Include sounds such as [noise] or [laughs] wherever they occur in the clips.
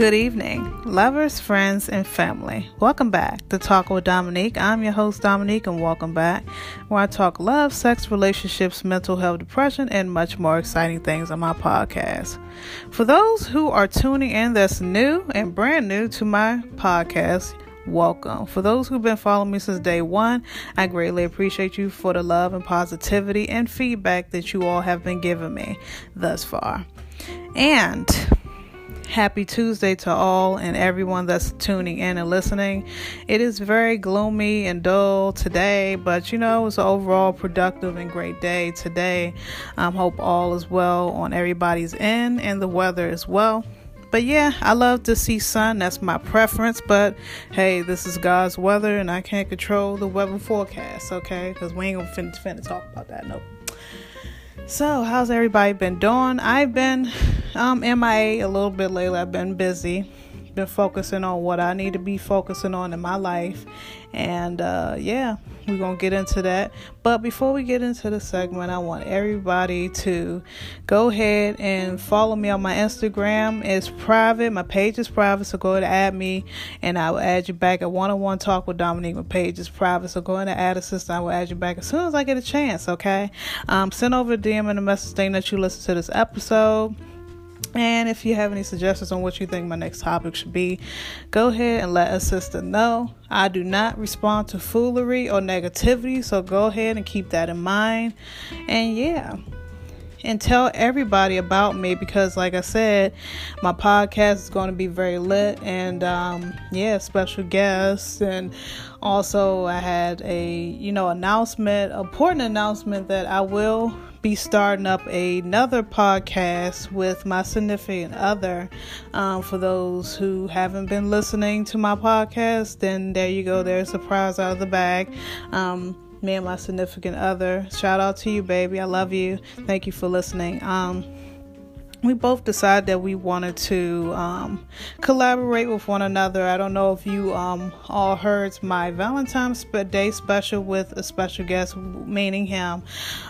Good evening, lovers, friends, and family. Welcome back to Talk with Dominique. I'm your host, Dominique, and welcome back, where I talk love, sex, relationships, mental health, depression, and much more exciting things on my podcast. For those who are tuning in that's new and brand new to my podcast, welcome. For those who've been following me since day one, I greatly appreciate you for the love and positivity and feedback that you all have been giving me thus far. And Happy Tuesday to all and everyone that's tuning in and listening. It is very gloomy and dull today, but you know, it's an overall productive and great day today. I um, hope all is well on everybody's end and the weather as well. But yeah, I love to see sun. That's my preference. But hey, this is God's weather, and I can't control the weather forecast, okay? Because we ain't gonna fin- finna talk about that. Nope. So, how's everybody been doing? I've been um, MIA a little bit lately. I've been busy, been focusing on what I need to be focusing on in my life, and uh, yeah, we're going to get into that. But before we get into the segment, I want everybody to go ahead and follow me on my Instagram. It's private. My page is private, so go ahead and add me, and I will add you back at one on one talk with Dominique. My page is private, so go ahead and add assistant. I will add you back as soon as I get a chance, okay? Um, send over a DM and a message saying that you listen to this episode. And if you have any suggestions on what you think my next topic should be, go ahead and let a sister know. I do not respond to foolery or negativity, so go ahead and keep that in mind. And yeah, and tell everybody about me because, like I said, my podcast is going to be very lit and, um, yeah, special guests. And also, I had a, you know, announcement, important announcement that I will be starting up another podcast with my significant other. Um, for those who haven't been listening to my podcast, then there you go. There's a surprise out of the bag. Um, me and my significant other. Shout out to you, baby. I love you. Thank you for listening. Um, we both decided that we wanted to um, collaborate with one another. I don't know if you um, all heard my Valentine's Day special with a special guest, meaning him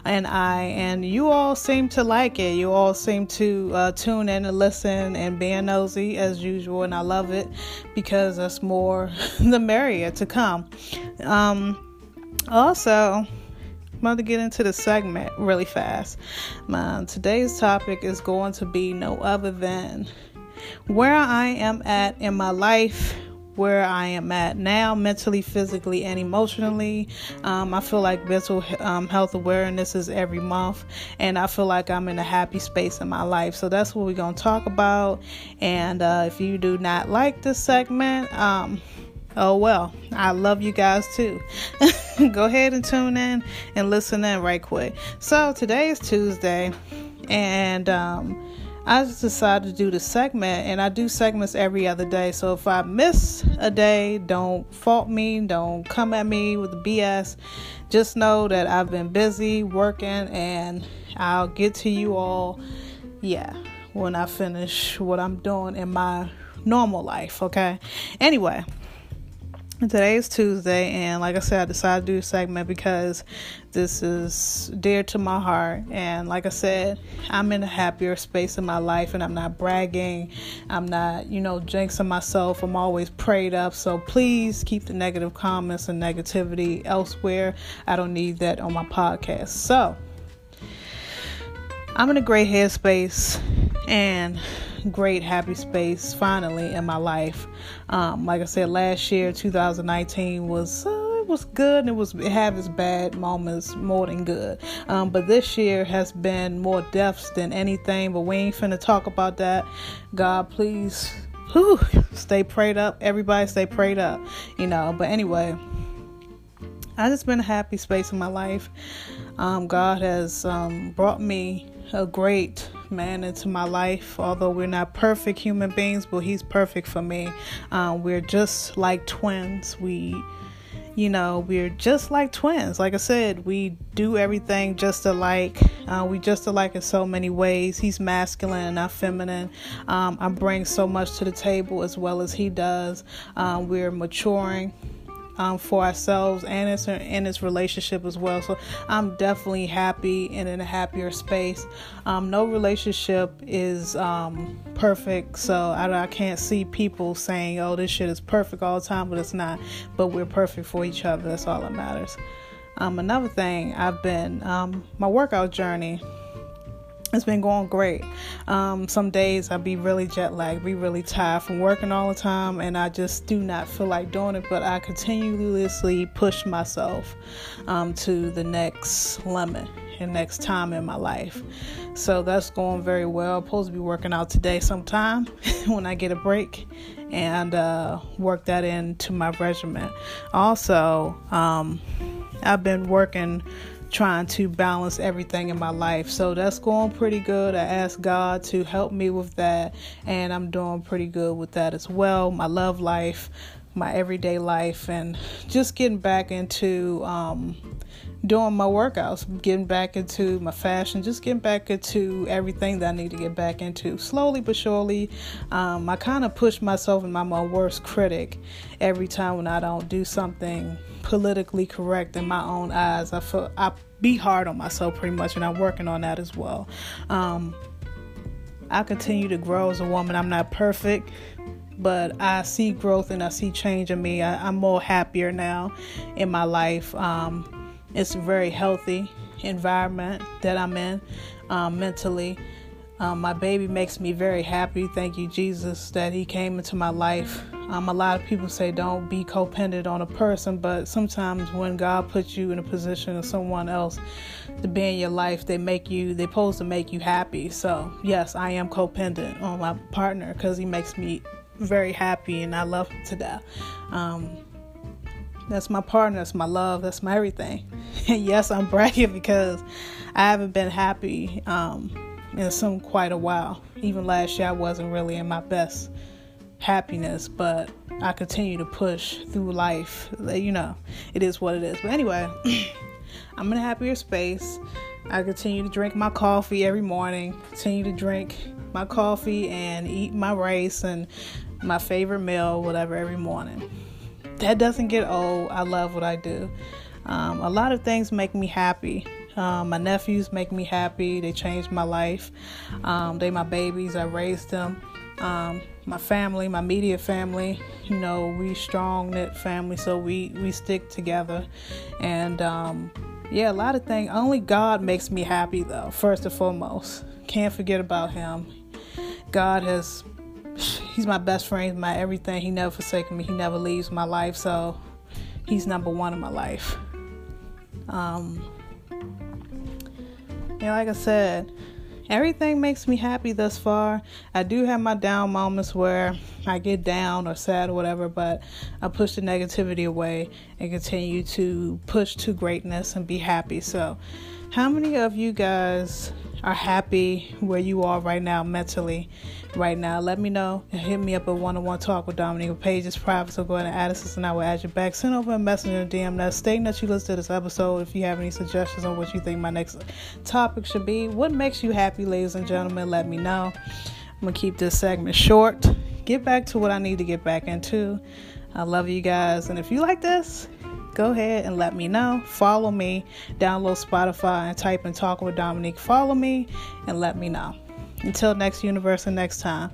and I, and you all seem to like it. You all seem to uh, tune in and listen and being nosy as usual, and I love it because that's more [laughs] the merrier to come. Um, also, I'm about to get into the segment really fast. My, today's topic is going to be no other than where I am at in my life, where I am at now, mentally, physically, and emotionally. Um, I feel like mental um, health awareness is every month, and I feel like I'm in a happy space in my life. So that's what we're going to talk about. And uh, if you do not like this segment, um, Oh well, I love you guys too. [laughs] Go ahead and tune in and listen in right quick. So today is Tuesday, and um, I just decided to do the segment, and I do segments every other day. So if I miss a day, don't fault me, don't come at me with BS. Just know that I've been busy working, and I'll get to you all, yeah, when I finish what I'm doing in my normal life. Okay. Anyway. Today is Tuesday, and like I said, I decided to do a segment because this is dear to my heart. And like I said, I'm in a happier space in my life, and I'm not bragging. I'm not, you know, jinxing myself. I'm always prayed up. So please keep the negative comments and negativity elsewhere. I don't need that on my podcast. So I'm in a great headspace, and great happy space finally in my life. Um, like I said, last year, 2019 was. Uh, it was good and it was it had its bad moments more than good um, but this year has been more deaths than anything but we ain't finna talk about that god please whew, stay prayed up everybody stay prayed up you know but anyway i just been a happy space in my life um, god has um, brought me a great man into my life. Although we're not perfect human beings, but he's perfect for me. Um, we're just like twins. We, you know, we're just like twins. Like I said, we do everything just alike. Uh, we just alike in so many ways. He's masculine and I'm feminine. Um, I bring so much to the table as well as he does. Um, we're maturing um, for ourselves and it's in its relationship as well. So I'm definitely happy and in a happier space. Um, no relationship is um, perfect, so I, I can't see people saying, "Oh, this shit is perfect all the time," but it's not. But we're perfect for each other. That's all that matters. Um, another thing, I've been um, my workout journey it's been going great. Um, some days I be really jet lagged, be really tired from working all the time, and I just do not feel like doing it. But I continuously push myself um, to the next limit and next time in my life. So that's going very well. I'm supposed to be working out today sometime [laughs] when I get a break and uh, work that into my regimen. Also, um, I've been working trying to balance everything in my life. So that's going pretty good. I asked God to help me with that, and I'm doing pretty good with that as well. My love life, my everyday life, and just getting back into um, doing my workouts, getting back into my fashion, just getting back into everything that I need to get back into. Slowly but surely, um, I kind of push myself and I'm my worst critic every time when I don't do something politically correct in my own eyes. I feel I be hard on myself pretty much, and I'm working on that as well. Um, I continue to grow as a woman. I'm not perfect, but I see growth and I see change in me. I, am more happier now in my life. Um, it's a very healthy environment that I'm in um, mentally. Um, my baby makes me very happy. Thank you, Jesus, that He came into my life. Um, a lot of people say don't be codependent on a person, but sometimes when God puts you in a position of someone else to be in your life, they make you, they're supposed to make you happy. So, yes, I am codependent on my partner because he makes me very happy and I love him to death. Um, that's my partner. That's my love. That's my everything. And [laughs] yes, I'm bragging because I haven't been happy um, in some quite a while. Even last year, I wasn't really in my best happiness, but I continue to push through life. You know, it is what it is. But anyway, [clears throat] I'm in a happier space. I continue to drink my coffee every morning, continue to drink my coffee and eat my rice and my favorite meal, whatever, every morning that doesn't get old. I love what I do. Um, a lot of things make me happy. Um, my nephews make me happy. They changed my life. Um, they my babies. I raised them. Um, my family, my media family, you know, we strong knit family, so we we stick together. And um, yeah, a lot of things. Only God makes me happy, though. First and foremost, can't forget about Him. God has he's my best friend, my everything. He never forsaken me. He never leaves my life. So he's number one in my life. Um, yeah, like I said, everything makes me happy thus far. I do have my down moments where I get down or sad or whatever, but I push the negativity away and continue to push to greatness and be happy. So, how many of you guys are happy where you are right now mentally right now? Let me know hit me up at one-on-one talk with dominique page. Is private so go ahead and add us and i will add you back. Send over a message in dm now stating that you listened to this episode if you have any suggestions on what you think my next topic should be. What makes you happy ladies and gentlemen? Let me know. I'm gonna keep this segment short. Get back to what i need to get back into. I love you guys and if you like this go ahead and let me know. Follow me, download Spotify and type in talk with Dominique. Follow me and let me know. Until next universe and next time.